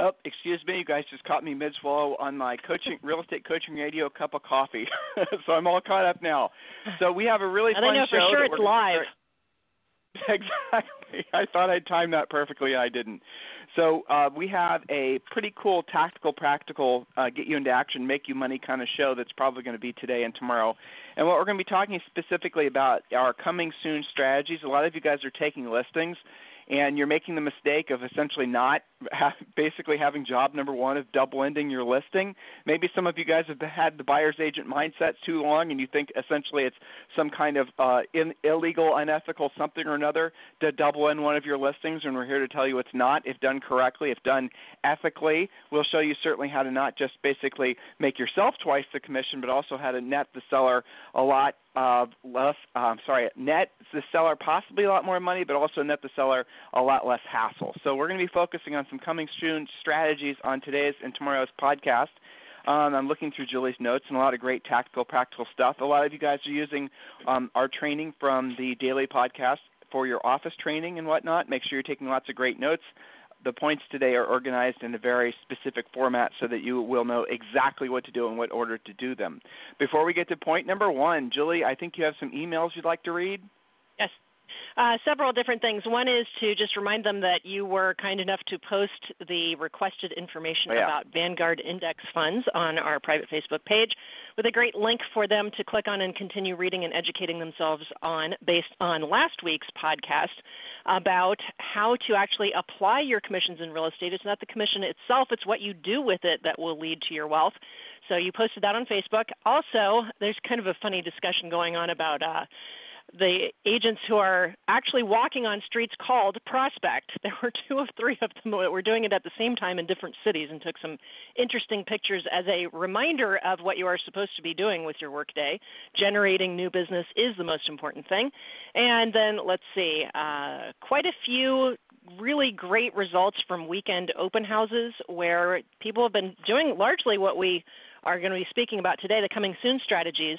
Oh, excuse me, you guys just caught me mid swallow on my coaching real estate coaching radio cup of coffee. so I'm all caught up now. So we have a really fun show. I know for sure it's live. Exactly. I thought I'd timed that perfectly. I didn't. So uh, we have a pretty cool tactical, practical, uh, get you into action, make you money kind of show that's probably going to be today and tomorrow. And what we're going to be talking specifically about are coming soon strategies. A lot of you guys are taking listings and you're making the mistake of essentially not ha- basically having job number one of double ending your listing. Maybe some of you guys have had the buyer's agent mindset too long, and you think essentially it's some kind of uh, in, illegal, unethical something or another to double end one of your listings. And we're here to tell you it's not. If done correctly, if done ethically, we'll show you certainly how to not just basically make yourself twice the commission, but also how to net the seller a lot uh, less, um, sorry, net the seller possibly a lot more money, but also net the seller a lot less hassle. So we're going to be focusing on some coming soon strategies on today's and tomorrow's podcast. Um, I'm looking through Julie's notes and a lot of great tactical, practical stuff. A lot of you guys are using um, our training from the daily podcast for your office training and whatnot. Make sure you're taking lots of great notes the points today are organized in a very specific format so that you will know exactly what to do and what order to do them. Before we get to point number one, Julie, I think you have some emails you'd like to read. Yes. Uh, several different things. One is to just remind them that you were kind enough to post the requested information oh, yeah. about Vanguard Index funds on our private Facebook page with a great link for them to click on and continue reading and educating themselves on based on last week's podcast about how to actually apply your commissions in real estate. It's not the commission itself, it's what you do with it that will lead to your wealth. So you posted that on Facebook. Also, there's kind of a funny discussion going on about uh, the agents who are actually walking on streets called prospect. There were two of three of them that were doing it at the same time in different cities and took some interesting pictures as a reminder of what you are supposed to be doing with your workday. Generating new business is the most important thing. And then let's see, uh, quite a few really great results from weekend open houses where people have been doing largely what we are going to be speaking about today the coming soon strategies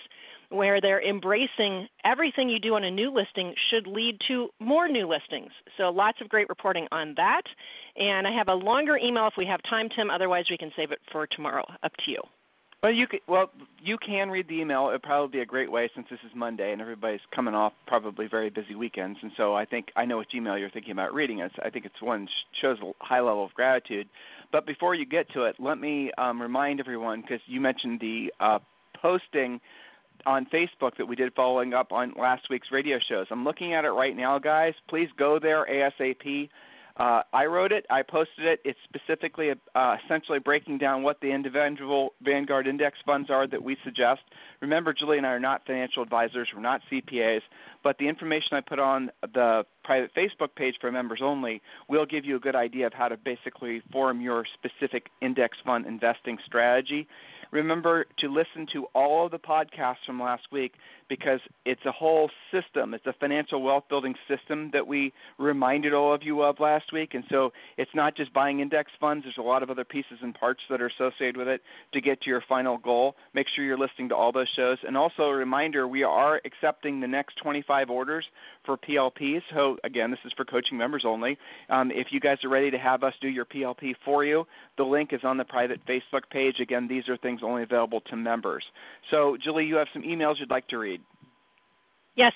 where they're embracing everything you do on a new listing should lead to more new listings. So lots of great reporting on that. And I have a longer email if we have time, Tim. Otherwise, we can save it for tomorrow. Up to you. Well, you can, well you can read the email. It'd probably be a great way since this is Monday and everybody's coming off probably very busy weekends. And so I think I know which email you're thinking about reading. It's, I think it's one shows a high level of gratitude. But before you get to it, let me um, remind everyone because you mentioned the uh, posting on Facebook that we did following up on last week's radio shows. I'm looking at it right now, guys. Please go there ASAP. Uh, I wrote it. I posted it. It's specifically uh, essentially breaking down what the individual Vanguard index funds are that we suggest. Remember, Julie and I are not financial advisors. We're not CPAs. But the information I put on the private Facebook page for members only will give you a good idea of how to basically form your specific index fund investing strategy. Remember to listen to all of the podcasts from last week because it's a whole system. It's a financial wealth building system that we reminded all of you of last week. And so it's not just buying index funds, there's a lot of other pieces and parts that are associated with it to get to your final goal. Make sure you're listening to all those shows. And also a reminder we are accepting the next 25 orders for PLPs. So, again, this is for coaching members only. Um, if you guys are ready to have us do your PLP for you, the link is on the private Facebook page. Again, these are things only available to members. So, Julie, you have some emails you'd like to read. Yes,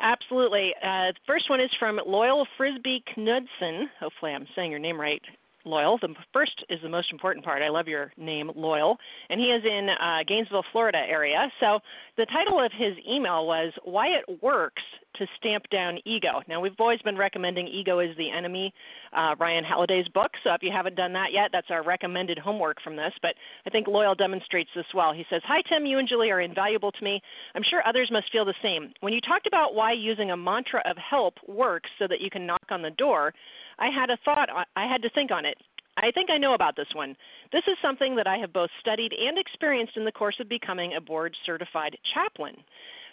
absolutely. Uh, the first one is from Loyal Frisbee Knudsen. Hopefully, I'm saying your name right. Loyal. The first is the most important part. I love your name, Loyal. And he is in uh, Gainesville, Florida area. So the title of his email was Why It Works to Stamp Down Ego. Now, we've always been recommending Ego is the Enemy, uh, Ryan Holiday's book. So if you haven't done that yet, that's our recommended homework from this. But I think Loyal demonstrates this well. He says, Hi, Tim. You and Julie are invaluable to me. I'm sure others must feel the same. When you talked about why using a mantra of help works so that you can knock on the door, I had a thought. I had to think on it. I think I know about this one. This is something that I have both studied and experienced in the course of becoming a board certified chaplain.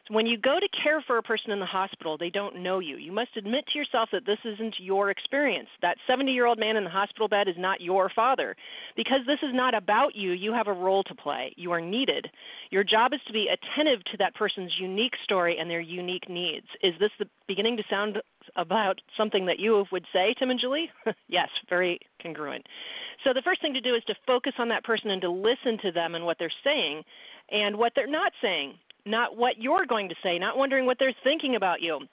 When you go to care for a person in the hospital, they don't know you. You must admit to yourself that this isn't your experience. That 70 year old man in the hospital bed is not your father. Because this is not about you, you have a role to play. You are needed. Your job is to be attentive to that person's unique story and their unique needs. Is this the beginning to sound about something that you would say, Tim and Julie? yes, very congruent. So the first thing to do is to focus on that person and to listen to them and what they're saying and what they're not saying not what you're going to say, not wondering what they're thinking about you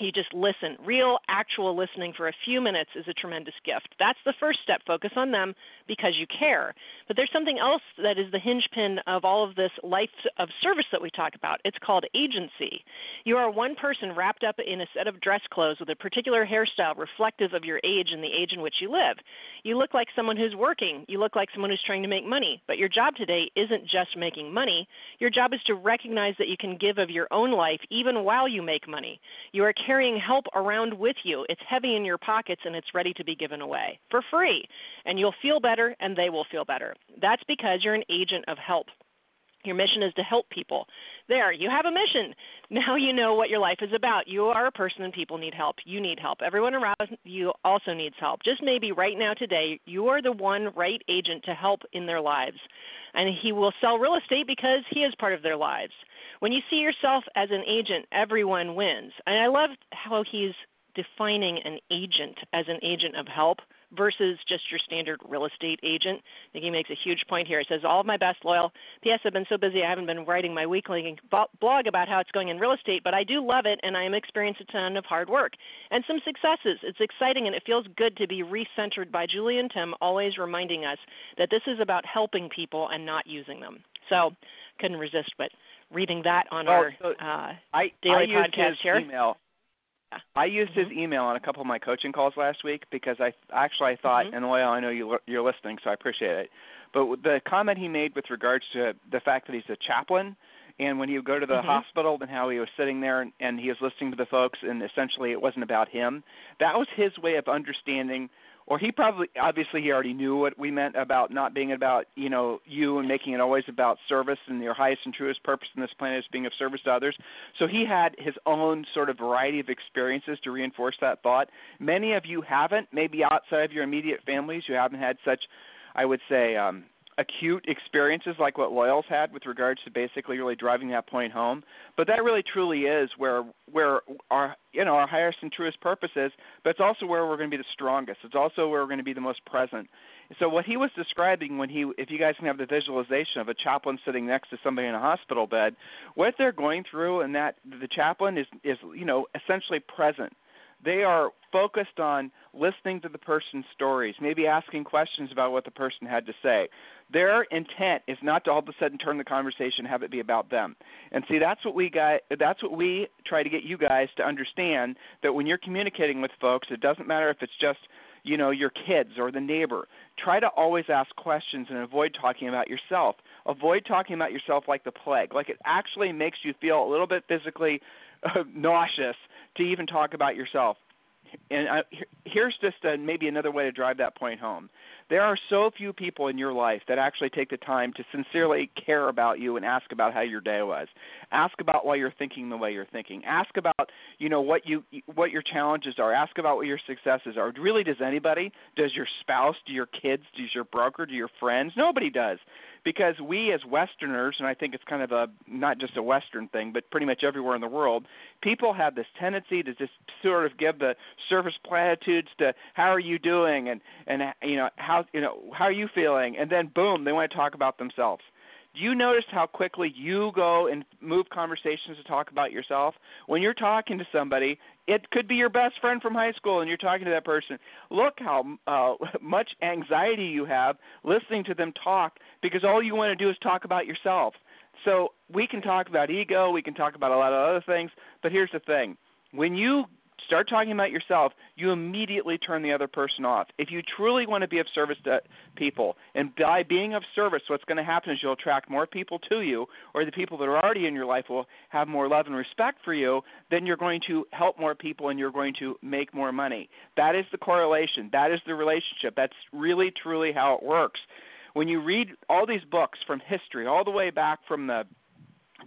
you just listen. Real, actual listening for a few minutes is a tremendous gift. That's the first step. Focus on them because you care. But there's something else that is the hinge pin of all of this life of service that we talk about. It's called agency. You are one person wrapped up in a set of dress clothes with a particular hairstyle reflective of your age and the age in which you live. You look like someone who's working. You look like someone who's trying to make money. But your job today isn't just making money. Your job is to recognize that you can give of your own life even while you make money. You are carrying help around with you. It's heavy in your pockets and it's ready to be given away for free. And you'll feel better and they will feel better. That's because you're an agent of help. Your mission is to help people. There, you have a mission. Now you know what your life is about. You are a person and people need help. You need help. Everyone around you also needs help. Just maybe right now, today, you are the one right agent to help in their lives. And he will sell real estate because he is part of their lives. When you see yourself as an agent, everyone wins. And I love how he's defining an agent as an agent of help versus just your standard real estate agent. I think he makes a huge point here. He says, All of my best loyal. P.S. I've been so busy I haven't been writing my weekly blog about how it's going in real estate, but I do love it and I am experiencing a ton of hard work and some successes. It's exciting and it feels good to be recentered by Julie and Tim, always reminding us that this is about helping people and not using them. So couldn't resist but reading that on well, our so uh, I, daily I podcast his here. Email. I used mm-hmm. his email on a couple of my coaching calls last week because I actually I thought, mm-hmm. and well, I know you you're listening, so I appreciate it. But the comment he made with regards to the fact that he's a chaplain, and when he would go to the mm-hmm. hospital, and how he was sitting there and, and he was listening to the folks, and essentially it wasn't about him. That was his way of understanding or he probably obviously he already knew what we meant about not being about you know you and making it always about service and your highest and truest purpose in this planet is being of service to others. So he had his own sort of variety of experiences to reinforce that thought. Many of you haven't. Maybe outside of your immediate families you haven't had such i would say um acute experiences like what Loyal's had with regards to basically really driving that point home. But that really truly is where where our you know our highest and truest purpose is. But it's also where we're going to be the strongest. It's also where we're going to be the most present. So what he was describing when he, if you guys can have the visualization of a chaplain sitting next to somebody in a hospital bed, what they're going through, and that the chaplain is is you know essentially present they are focused on listening to the person's stories, maybe asking questions about what the person had to say. Their intent is not to all of a sudden turn the conversation have it be about them. And see that's what we got that's what we try to get you guys to understand that when you're communicating with folks, it doesn't matter if it's just you know your kids or the neighbor try to always ask questions and avoid talking about yourself avoid talking about yourself like the plague like it actually makes you feel a little bit physically uh, nauseous to even talk about yourself. And I, here's just a, maybe another way to drive that point home. There are so few people in your life that actually take the time to sincerely care about you and ask about how your day was. Ask about why you're thinking the way you're thinking. Ask about, you know, what you what your challenges are. Ask about what your successes are. Really does anybody? Does your spouse, do your kids, does your broker, do your friends? Nobody does because we as Westerners, and I think it's kind of a not just a Western thing, but pretty much everywhere in the world, people have this tendency to just sort of give the surface platitudes to how are you doing and and you know how you know how are you feeling, and then boom, they want to talk about themselves. Do you notice how quickly you go and move conversations to talk about yourself? When you're talking to somebody, it could be your best friend from high school, and you're talking to that person. Look how uh, much anxiety you have listening to them talk because all you want to do is talk about yourself. So we can talk about ego, we can talk about a lot of other things, but here's the thing: when you start talking about yourself, you immediately turn the other person off. If you truly want to be of service to people, and by being of service, what's going to happen is you'll attract more people to you, or the people that are already in your life will have more love and respect for you, then you're going to help more people and you're going to make more money. That is the correlation. That is the relationship. That's really, truly how it works. When you read all these books from history, all the way back from the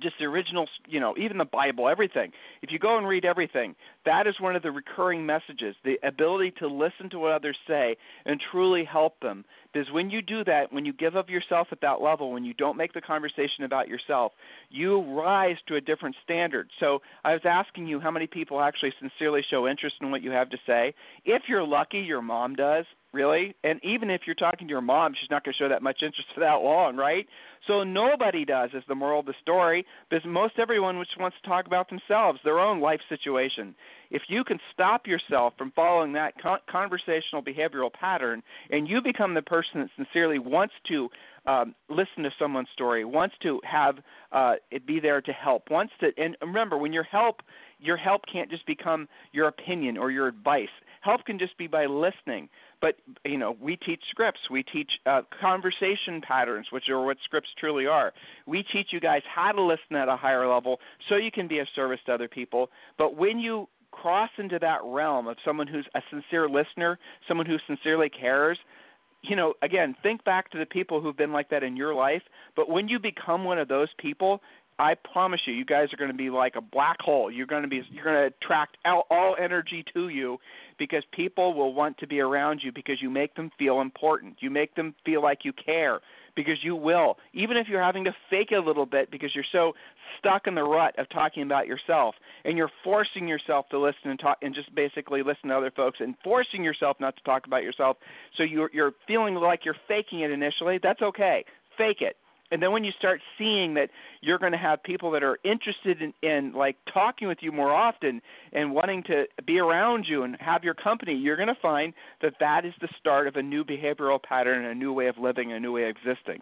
just the original, you know, even the Bible, everything. If you go and read everything, that is one of the recurring messages the ability to listen to what others say and truly help them. Because when you do that, when you give of yourself at that level, when you don't make the conversation about yourself, you rise to a different standard. So I was asking you how many people actually sincerely show interest in what you have to say. If you're lucky, your mom does really. And even if you're talking to your mom, she's not going to show that much interest for that long, right? So nobody does, is the moral of the story, because most everyone just wants to talk about themselves, their own life situation. If you can stop yourself from following that con- conversational behavioral pattern, and you become the person that sincerely wants to um, listen to someone's story, wants to have uh, it be there to help, wants to, and remember, when your help, your help can't just become your opinion or your advice. Help can just be by listening. But you know, we teach scripts. We teach uh, conversation patterns, which are what scripts truly are. We teach you guys how to listen at a higher level, so you can be of service to other people. But when you cross into that realm of someone who's a sincere listener, someone who sincerely cares, you know, again, think back to the people who've been like that in your life. But when you become one of those people, I promise you, you guys are going to be like a black hole. You're going to be, you're going to attract all, all energy to you, because people will want to be around you because you make them feel important. You make them feel like you care because you will, even if you're having to fake it a little bit because you're so stuck in the rut of talking about yourself and you're forcing yourself to listen and talk and just basically listen to other folks and forcing yourself not to talk about yourself. So you're you're feeling like you're faking it initially. That's okay. Fake it and then when you start seeing that you're going to have people that are interested in, in like talking with you more often and wanting to be around you and have your company you're going to find that that is the start of a new behavioral pattern a new way of living a new way of existing.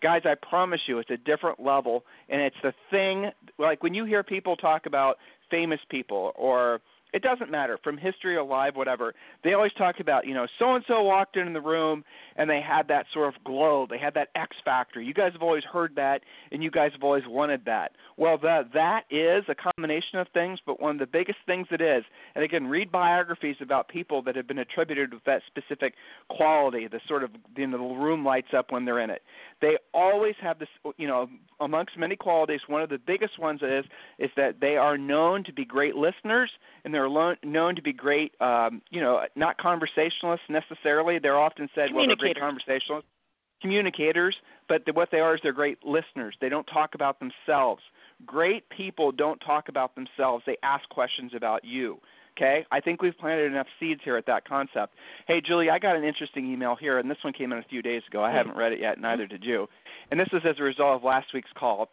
Guys i promise you it's a different level and it's the thing like when you hear people talk about famous people or it doesn't matter. From history alive whatever. They always talk about you know so and so walked in the room and they had that sort of glow. They had that x factor. You guys have always heard that and you guys have always wanted that. Well that that is a combination of things but one of the biggest things it is and again read biographies about people that have been attributed with that specific quality the sort of you know the room lights up when they're in it. They always have this you know amongst many qualities one of the biggest ones is is that they are known to be great listeners and they're lo- known to be great, um, you know, not conversationalists necessarily. They're often said, well, they're great conversationalists, communicators, but the, what they are is they're great listeners. They don't talk about themselves. Great people don't talk about themselves. They ask questions about you. Okay, I think we've planted enough seeds here at that concept. Hey, Julie, I got an interesting email here, and this one came in a few days ago. I haven't read it yet, neither did you. And this is as a result of last week's call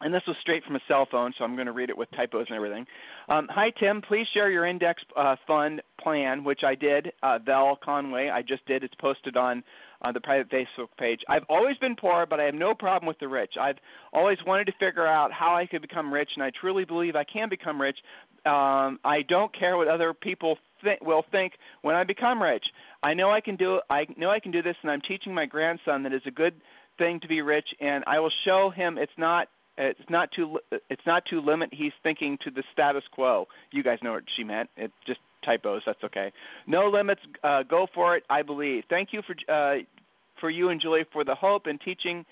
and this was straight from a cell phone, so I'm going to read it with typos and everything. Um, Hi, Tim. Please share your index uh, fund plan, which I did. Uh, Val Conway, I just did. It's posted on uh, the private Facebook page. I've always been poor, but I have no problem with the rich. I've always wanted to figure out how I could become rich, and I truly believe I can become rich. Um, I don't care what other people th- will think when I become rich. I know I can do. I know I can do this, and I'm teaching my grandson that it's a good thing to be rich, and I will show him it's not it's not to it's not to limit he's thinking to the status quo you guys know what she meant it just typos that's okay no limits uh, go for it i believe thank you for uh, for you and julie for the hope and teaching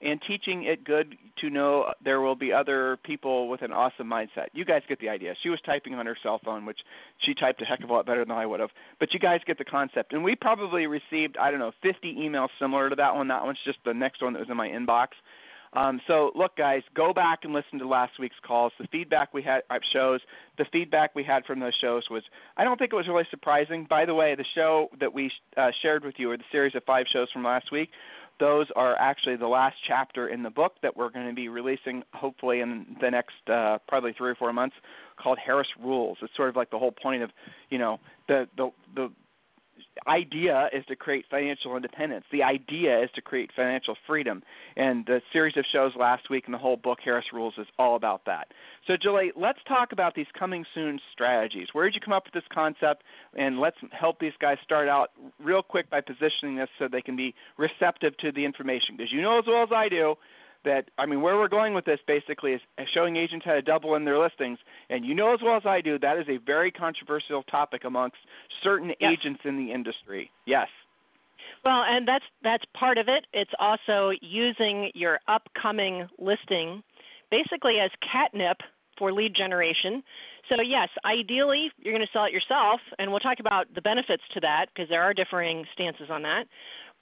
and teaching it good to know there will be other people with an awesome mindset. You guys get the idea. She was typing on her cell phone, which she typed a heck of a lot better than I would have. But you guys get the concept. And we probably received, I don't know, 50 emails similar to that one. That one's just the next one that was in my inbox. Um, so look, guys, go back and listen to last week's calls. The feedback we had uh, shows the feedback we had from those shows was I don't think it was really surprising. By the way, the show that we uh, shared with you, or the series of five shows from last week, those are actually the last chapter in the book that we're going to be releasing hopefully in the next uh, probably three or four months called Harris Rules. It's sort of like the whole point of you know the the the idea is to create financial independence. The idea is to create financial freedom. And the series of shows last week and the whole book, Harris Rules, is all about that. So, Julie, let's talk about these coming soon strategies. Where did you come up with this concept? And let's help these guys start out real quick by positioning this so they can be receptive to the information. Because you know as well as I do that I mean where we're going with this basically is showing agents how to double end their listings and you know as well as I do that is a very controversial topic amongst certain yes. agents in the industry. Yes. Well, and that's that's part of it. It's also using your upcoming listing basically as catnip for lead generation. So yes, ideally you're going to sell it yourself and we'll talk about the benefits to that because there are differing stances on that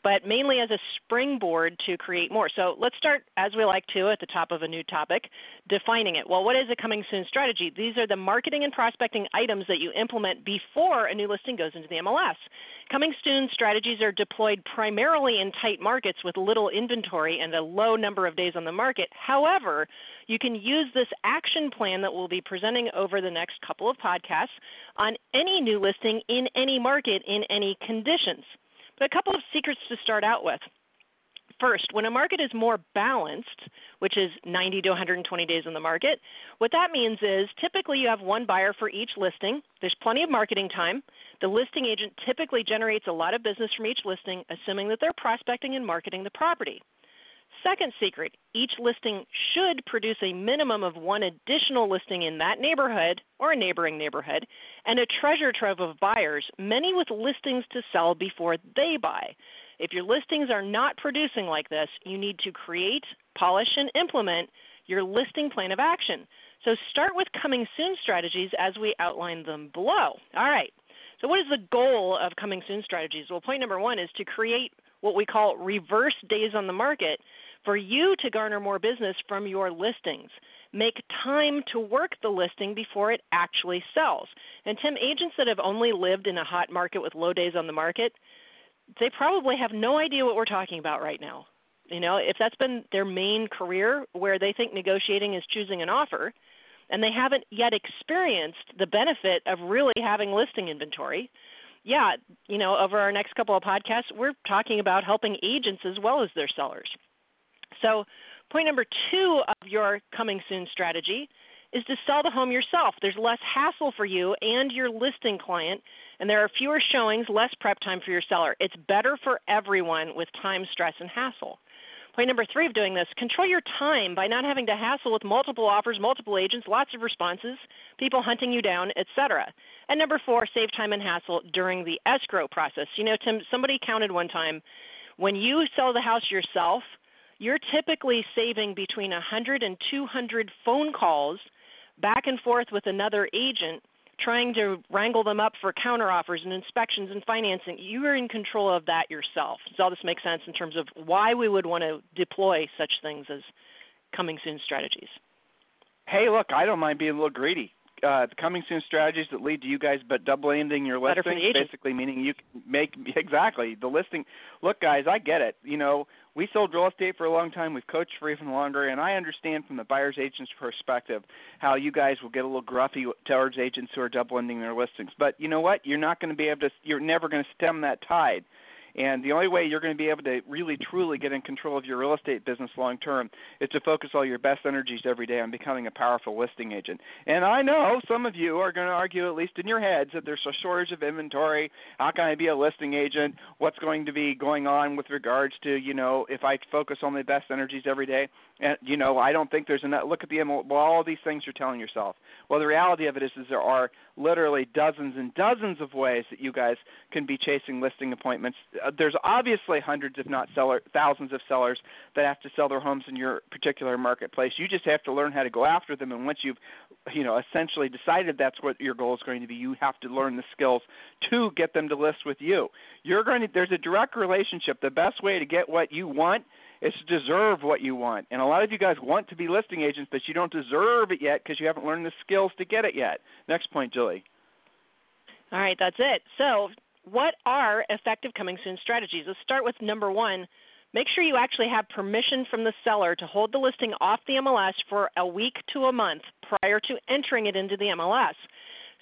but mainly as a springboard to create more. So let's start, as we like to, at the top of a new topic, defining it. Well, what is a coming soon strategy? These are the marketing and prospecting items that you implement before a new listing goes into the MLS. Coming soon strategies are deployed primarily in tight markets with little inventory and a low number of days on the market. However, you can use this action plan that we'll be presenting over the next couple of podcasts on any new listing in any market in any conditions. But a couple of secrets to start out with. First, when a market is more balanced, which is 90 to 120 days in the market, what that means is typically you have one buyer for each listing. There's plenty of marketing time. The listing agent typically generates a lot of business from each listing, assuming that they're prospecting and marketing the property. Second secret each listing should produce a minimum of one additional listing in that neighborhood or a neighboring neighborhood and a treasure trove of buyers, many with listings to sell before they buy. If your listings are not producing like this, you need to create, polish, and implement your listing plan of action. So start with coming soon strategies as we outline them below. All right. So, what is the goal of coming soon strategies? Well, point number one is to create what we call reverse days on the market for you to garner more business from your listings. Make time to work the listing before it actually sells. And Tim, agents that have only lived in a hot market with low days on the market, they probably have no idea what we're talking about right now. You know, if that's been their main career where they think negotiating is choosing an offer, and they haven't yet experienced the benefit of really having listing inventory, yeah, you know, over our next couple of podcasts, we're talking about helping agents as well as their sellers. So, point number two of your coming soon strategy is to sell the home yourself. There's less hassle for you and your listing client, and there are fewer showings, less prep time for your seller. It's better for everyone with time, stress, and hassle. Point number three of doing this control your time by not having to hassle with multiple offers, multiple agents, lots of responses, people hunting you down, etc. And number four, save time and hassle during the escrow process. You know, Tim, somebody counted one time when you sell the house yourself, you're typically saving between 100 and 200 phone calls back and forth with another agent trying to wrangle them up for counteroffers and inspections and financing. You are in control of that yourself. Does all this make sense in terms of why we would want to deploy such things as coming soon strategies? Hey, look, I don't mind being a little greedy uh, coming soon strategies that lead to you guys but double ending your listing, basically meaning you can make exactly the listing. Look, guys, I get it. You know, we sold real estate for a long time. We've coached for even longer, and I understand from the buyer's agent's perspective how you guys will get a little gruffy towards agents who are double ending their listings. But you know what? You're not going to be able to. You're never going to stem that tide. And the only way you're going to be able to really truly get in control of your real estate business long term is to focus all your best energies every day on becoming a powerful listing agent. And I know some of you are going to argue, at least in your heads, that there's a shortage of inventory. How can I be a listing agent? What's going to be going on with regards to, you know, if I focus on my best energies every day? And, you know, I don't think there's enough. Look at the, well, all these things you're telling yourself. Well, the reality of it is, is there are literally dozens and dozens of ways that you guys can be chasing listing appointments. Uh, there's obviously hundreds, if not seller, thousands of sellers that have to sell their homes in your particular marketplace. You just have to learn how to go after them, and once you've, you know, essentially decided that's what your goal is going to be, you have to learn the skills to get them to list with you. You're going to. There's a direct relationship. The best way to get what you want is to deserve what you want. And a lot of you guys want to be listing agents, but you don't deserve it yet because you haven't learned the skills to get it yet. Next point, Julie. All right, that's it. So, what are effective coming soon strategies? Let's start with number one. Make sure you actually have permission from the seller to hold the listing off the MLS for a week to a month prior to entering it into the MLS.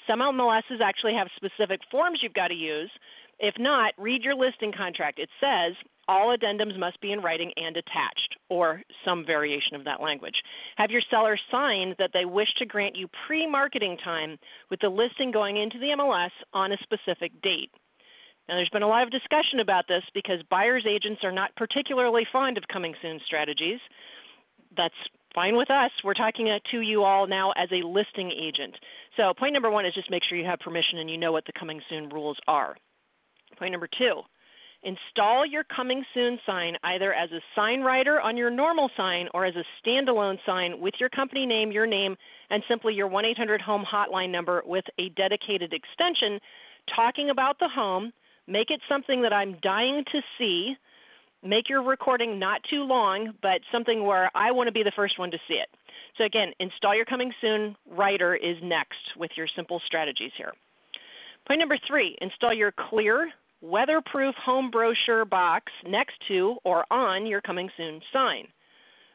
Some MLSs actually have specific forms you've got to use If not, read your listing contract. It says all addendums must be in writing and attached, or some variation of that language. Have your seller sign that they wish to grant you pre marketing time with the listing going into the MLS on a specific date. Now, there's been a lot of discussion about this because buyer's agents are not particularly fond of coming soon strategies. That's fine with us. We're talking uh, to you all now as a listing agent. So, point number one is just make sure you have permission and you know what the coming soon rules are. Point number two install your coming soon sign either as a sign writer on your normal sign or as a standalone sign with your company name, your name, and simply your 1 800 home hotline number with a dedicated extension talking about the home Make it something that I'm dying to see. Make your recording not too long, but something where I want to be the first one to see it. So, again, install your coming soon writer is next with your simple strategies here. Point number three install your clear, weatherproof home brochure box next to or on your coming soon sign.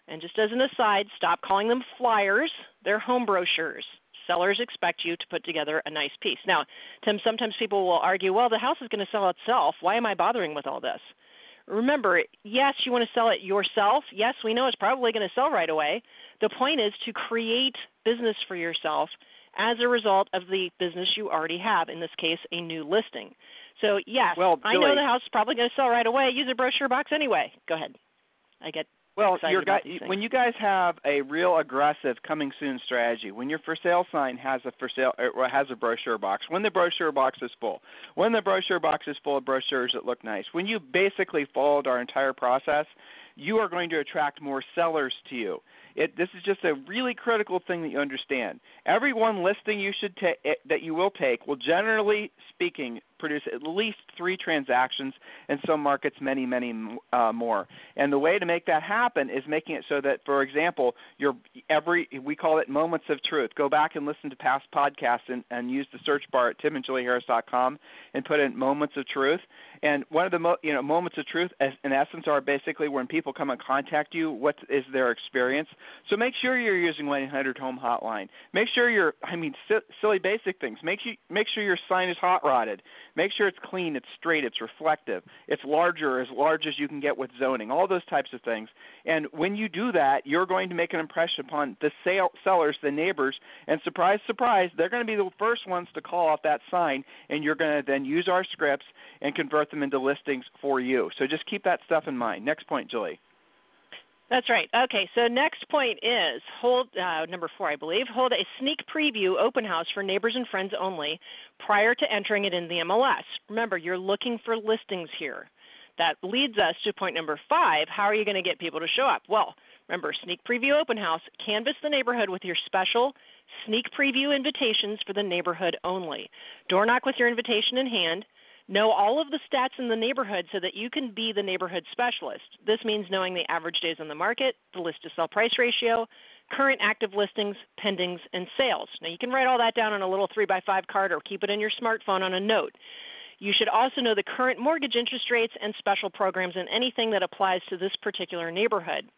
And just as an aside, stop calling them flyers, they're home brochures sellers expect you to put together a nice piece. Now, Tim, sometimes people will argue, well, the house is going to sell itself. Why am I bothering with all this? Remember, yes, you want to sell it yourself. Yes, we know it's probably going to sell right away. The point is to create business for yourself as a result of the business you already have, in this case, a new listing. So, yes, well, I know the house is probably going to sell right away. Use a brochure box anyway. Go ahead. I get well, your guy, when you guys have a real aggressive coming soon strategy, when your for sale sign has a for sale or has a brochure box, when the brochure box is full, when the brochure box is full of brochures that look nice, when you basically followed our entire process, you are going to attract more sellers to you. It, this is just a really critical thing that you understand. Every one listing you should ta- eh, that you will take will generally speaking produce at least three transactions, in some markets many, many uh, more. And the way to make that happen is making it so that, for example, your every we call it moments of truth. Go back and listen to past podcasts and, and use the search bar at timandjulieharris.com and put in moments of truth. And one of the mo- you know moments of truth, in essence, are basically when people come and contact you. What is their experience? So make sure you're using 1-800 Home Hotline. Make sure you're, I mean, si- silly basic things. Make you make sure your sign is hot rodded. Make sure it's clean, it's straight, it's reflective, it's larger, as large as you can get with zoning. All those types of things. And when you do that, you're going to make an impression upon the sale, sellers, the neighbors, and surprise, surprise, they're going to be the first ones to call off that sign, and you're going to then use our scripts and convert them into listings for you. So just keep that stuff in mind. Next point, Julie. That's right. Okay, so next point is hold uh, number four, I believe. Hold a sneak preview open house for neighbors and friends only prior to entering it in the MLS. Remember, you're looking for listings here. That leads us to point number five. How are you going to get people to show up? Well, remember, sneak preview open house. Canvass the neighborhood with your special sneak preview invitations for the neighborhood only. Door knock with your invitation in hand Know all of the stats in the neighborhood so that you can be the neighborhood specialist. This means knowing the average days on the market, the list to sell price ratio, current active listings, pendings, and sales. Now you can write all that down on a little 3 by 5 card or keep it in your smartphone on a note. You should also know the current mortgage interest rates and special programs and anything that applies to this particular neighborhood.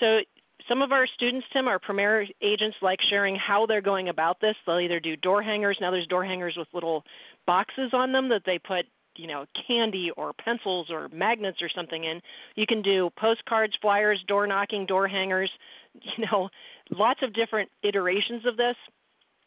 So some of our students, Tim, our premier agents like sharing how they're going about this. They'll either do door hangers. Now there's door hangers with little boxes on them that they put you know candy or pencils or magnets or something in. You can do postcards flyers door knocking door hangers you know lots of different iterations of this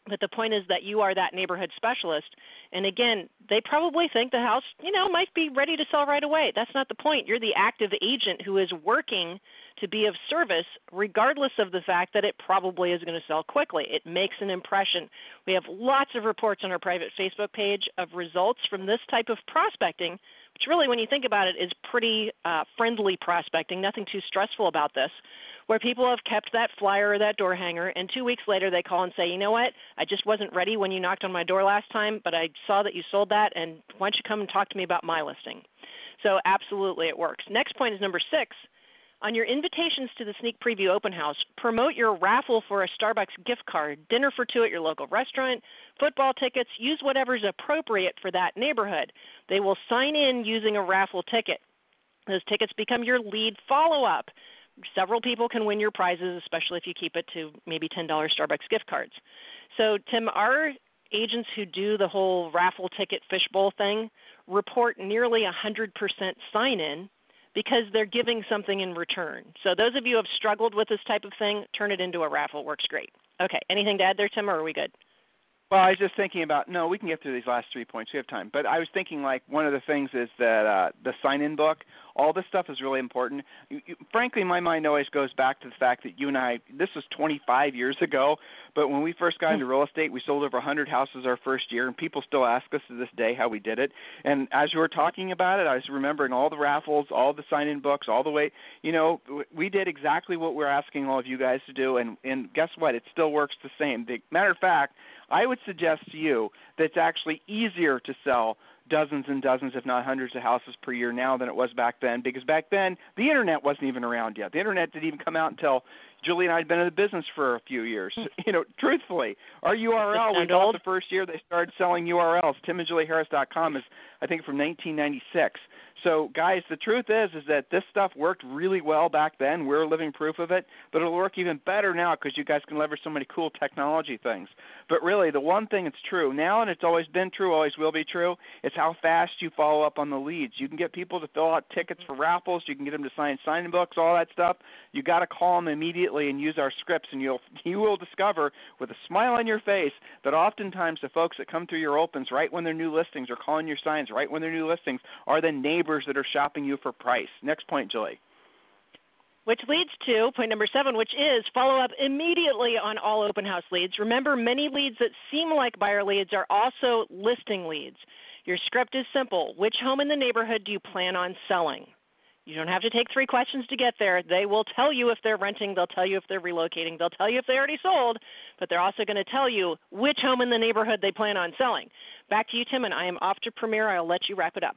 but the point is that you are that neighborhood specialist. And again, they probably think the house, you know, might be ready to sell right away. That's not the point. You're the active agent who is working to be of service, regardless of the fact that it probably is going to sell quickly. It makes an impression. We have lots of reports on our private Facebook page of results from this type of prospecting, which really, when you think about it, is pretty uh, friendly prospecting, nothing too stressful about this where people have kept that flyer or that door hanger, and two weeks later they call and say, you know what, I just wasn't ready when you knocked on my door last time, but I saw that you sold that, and why don't you come and talk to me about my listing? So, absolutely, it works. Next point is number six. On your invitations to the sneak preview open house, promote your raffle for a Starbucks gift card, dinner for two at your local restaurant, football tickets, use whatever's appropriate for that neighborhood. They will sign in using a raffle ticket. Those tickets become your lead follow up several people can win your prizes, especially if you keep it to maybe $10 Starbucks gift cards. So, Tim, our agents who do the whole raffle ticket fishbowl thing report nearly 100% sign in because they're giving something in return. So those of you who have struggled with this type of thing, turn it into a raffle. Works great. Okay, anything to add there, Tim, or are we good? Well, I was just thinking about no, we can get through these last three points. We have time. But I was thinking like one of the things is that uh, the sign-in book, all this stuff is really important. You, you, frankly, my mind always goes back to the fact that you and I, this was 25 years ago, but when we first got into real estate, we sold over 100 houses our first year, and people still ask us to this day how we did it. And as you were talking about it, I was remembering all the raffles, all the sign-in books, all the way. You know, we did exactly what we're asking all of you guys to do, and and guess what? It still works the same. The matter of fact I would suggest to you that it's actually easier to sell dozens and dozens, if not hundreds, of houses per year now than it was back then. Because back then, the internet wasn't even around yet. The internet didn't even come out until Julie and I had been in the business for a few years. you know, truthfully, our URL we bought the first year they started selling URLs. TimandJulieHarris.com is, I think, from 1996. So, guys, the truth is, is that this stuff worked really well back then. We're living proof of it, but it'll work even better now because you guys can leverage so many cool technology things. But really, the one thing that's true now, and it's always been true, always will be true, is how fast you follow up on the leads. You can get people to fill out tickets for raffles. You can get them to sign signing books, all that stuff. You got to call them immediately and use our scripts, and you'll you will discover with a smile on your face that oftentimes the folks that come through your opens right when their new listings are calling your signs right when their new listings are the neighbors neighbors that are shopping you for price. Next point, Julie. Which leads to point number seven, which is follow up immediately on all open house leads. Remember, many leads that seem like buyer leads are also listing leads. Your script is simple. Which home in the neighborhood do you plan on selling? You don't have to take three questions to get there. They will tell you if they're renting, they'll tell you if they're relocating, they'll tell you if they already sold, but they're also going to tell you which home in the neighborhood they plan on selling. Back to you, Tim, and I am off to Premier. I'll let you wrap it up.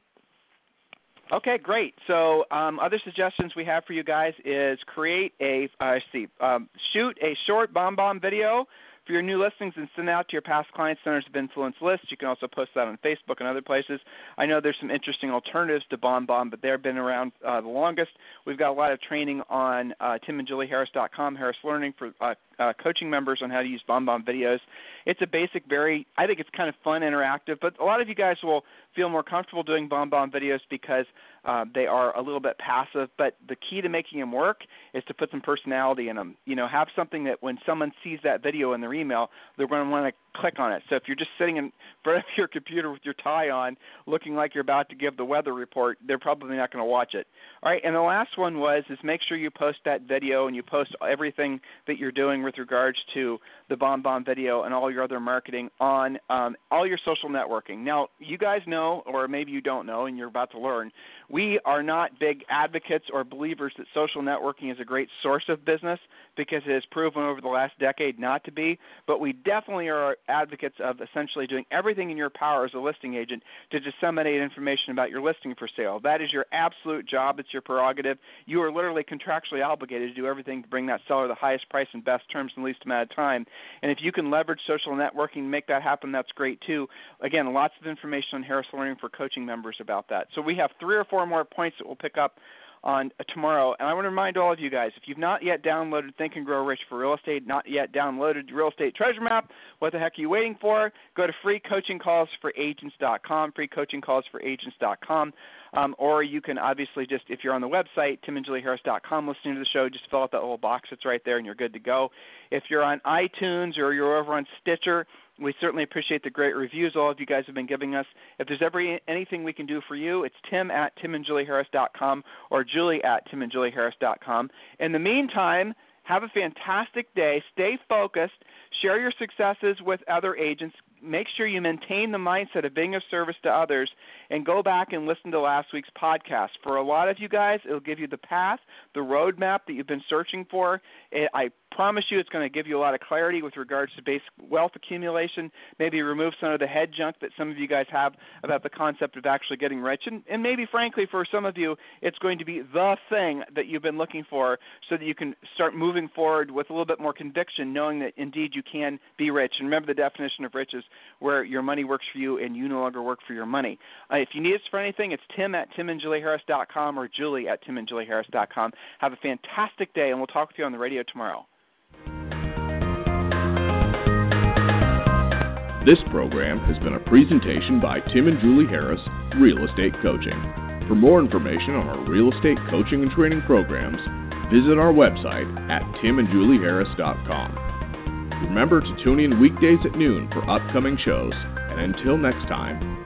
Okay, great. So, um, other suggestions we have for you guys is create a, uh, see, um, shoot a short BombBomb video for your new listings and send out to your past client centers of influence list. You can also post that on Facebook and other places. I know there's some interesting alternatives to BombBomb, but they've been around uh, the longest. We've got a lot of training on uh, timandjulieharris.com, Harris Learning for uh, uh, coaching members on how to use BombBomb videos. It's a basic, very, I think it's kind of fun, interactive, but a lot of you guys will feel more comfortable doing BombBomb videos because uh, they are a little bit passive. But the key to making them work is to put some personality in them. You know, have something that when someone sees that video in their email, they're going to want to click on it. So if you're just sitting in front of your computer with your tie on, looking like you're about to give the weather report, they're probably not going to watch it. All right, and the last one was is make sure you post that video and you post everything that you're doing with regards to the BombBomb video and all your other marketing on um, all your social networking. Now, you guys know, or maybe you don't know, and you're about to learn, we are not big advocates or believers that social networking is a great source of business because it has proven over the last decade not to be, but we definitely are advocates of essentially doing everything in your power as a listing agent to disseminate information about your listing for sale. That is your absolute job, it's your prerogative. You are literally contractually obligated to do everything to bring that seller the highest price and best terms in the least amount of time. And if you can leverage social networking to make that happen, that's great too. Again, lots of information on Harris Learning for coaching members about that. So we have three or four more points that we'll pick up on uh, tomorrow. And I want to remind all of you guys, if you've not yet downloaded Think and Grow Rich for Real Estate, not yet downloaded Real Estate Treasure Map, what the heck are you waiting for? Go to freecoachingcallsforagents.com, freecoachingcallsforagents.com. Um, or you can obviously just, if you're on the website, timandjulieharris.com, listening to the show, just fill out that little box that's right there and you're good to go. If you're on iTunes or you're over on Stitcher, we certainly appreciate the great reviews all of you guys have been giving us. If there's ever anything we can do for you, it's tim at timandjulieharris.com or julie at timandjulieharris.com. In the meantime, have a fantastic day. Stay focused. Share your successes with other agents make sure you maintain the mindset of being of service to others and go back and listen to last week's podcast. For a lot of you guys, it'll give you the path, the roadmap that you've been searching for. I promise you it's going to give you a lot of clarity with regards to basic wealth accumulation, maybe remove some of the head junk that some of you guys have about the concept of actually getting rich. And, and maybe, frankly, for some of you, it's going to be the thing that you've been looking for so that you can start moving forward with a little bit more conviction, knowing that indeed you can be rich. And remember, the definition of rich is where your money works for you and you no longer work for your money. Uh, if you need us for anything, it's tim at timandjulieharris.com or julie at timandjulieharris.com. Have a fantastic day, and we'll talk with you on the radio tomorrow. This program has been a presentation by Tim and Julie Harris, Real Estate Coaching. For more information on our real estate coaching and training programs, visit our website at timandjulieharris.com. Remember to tune in weekdays at noon for upcoming shows, and until next time,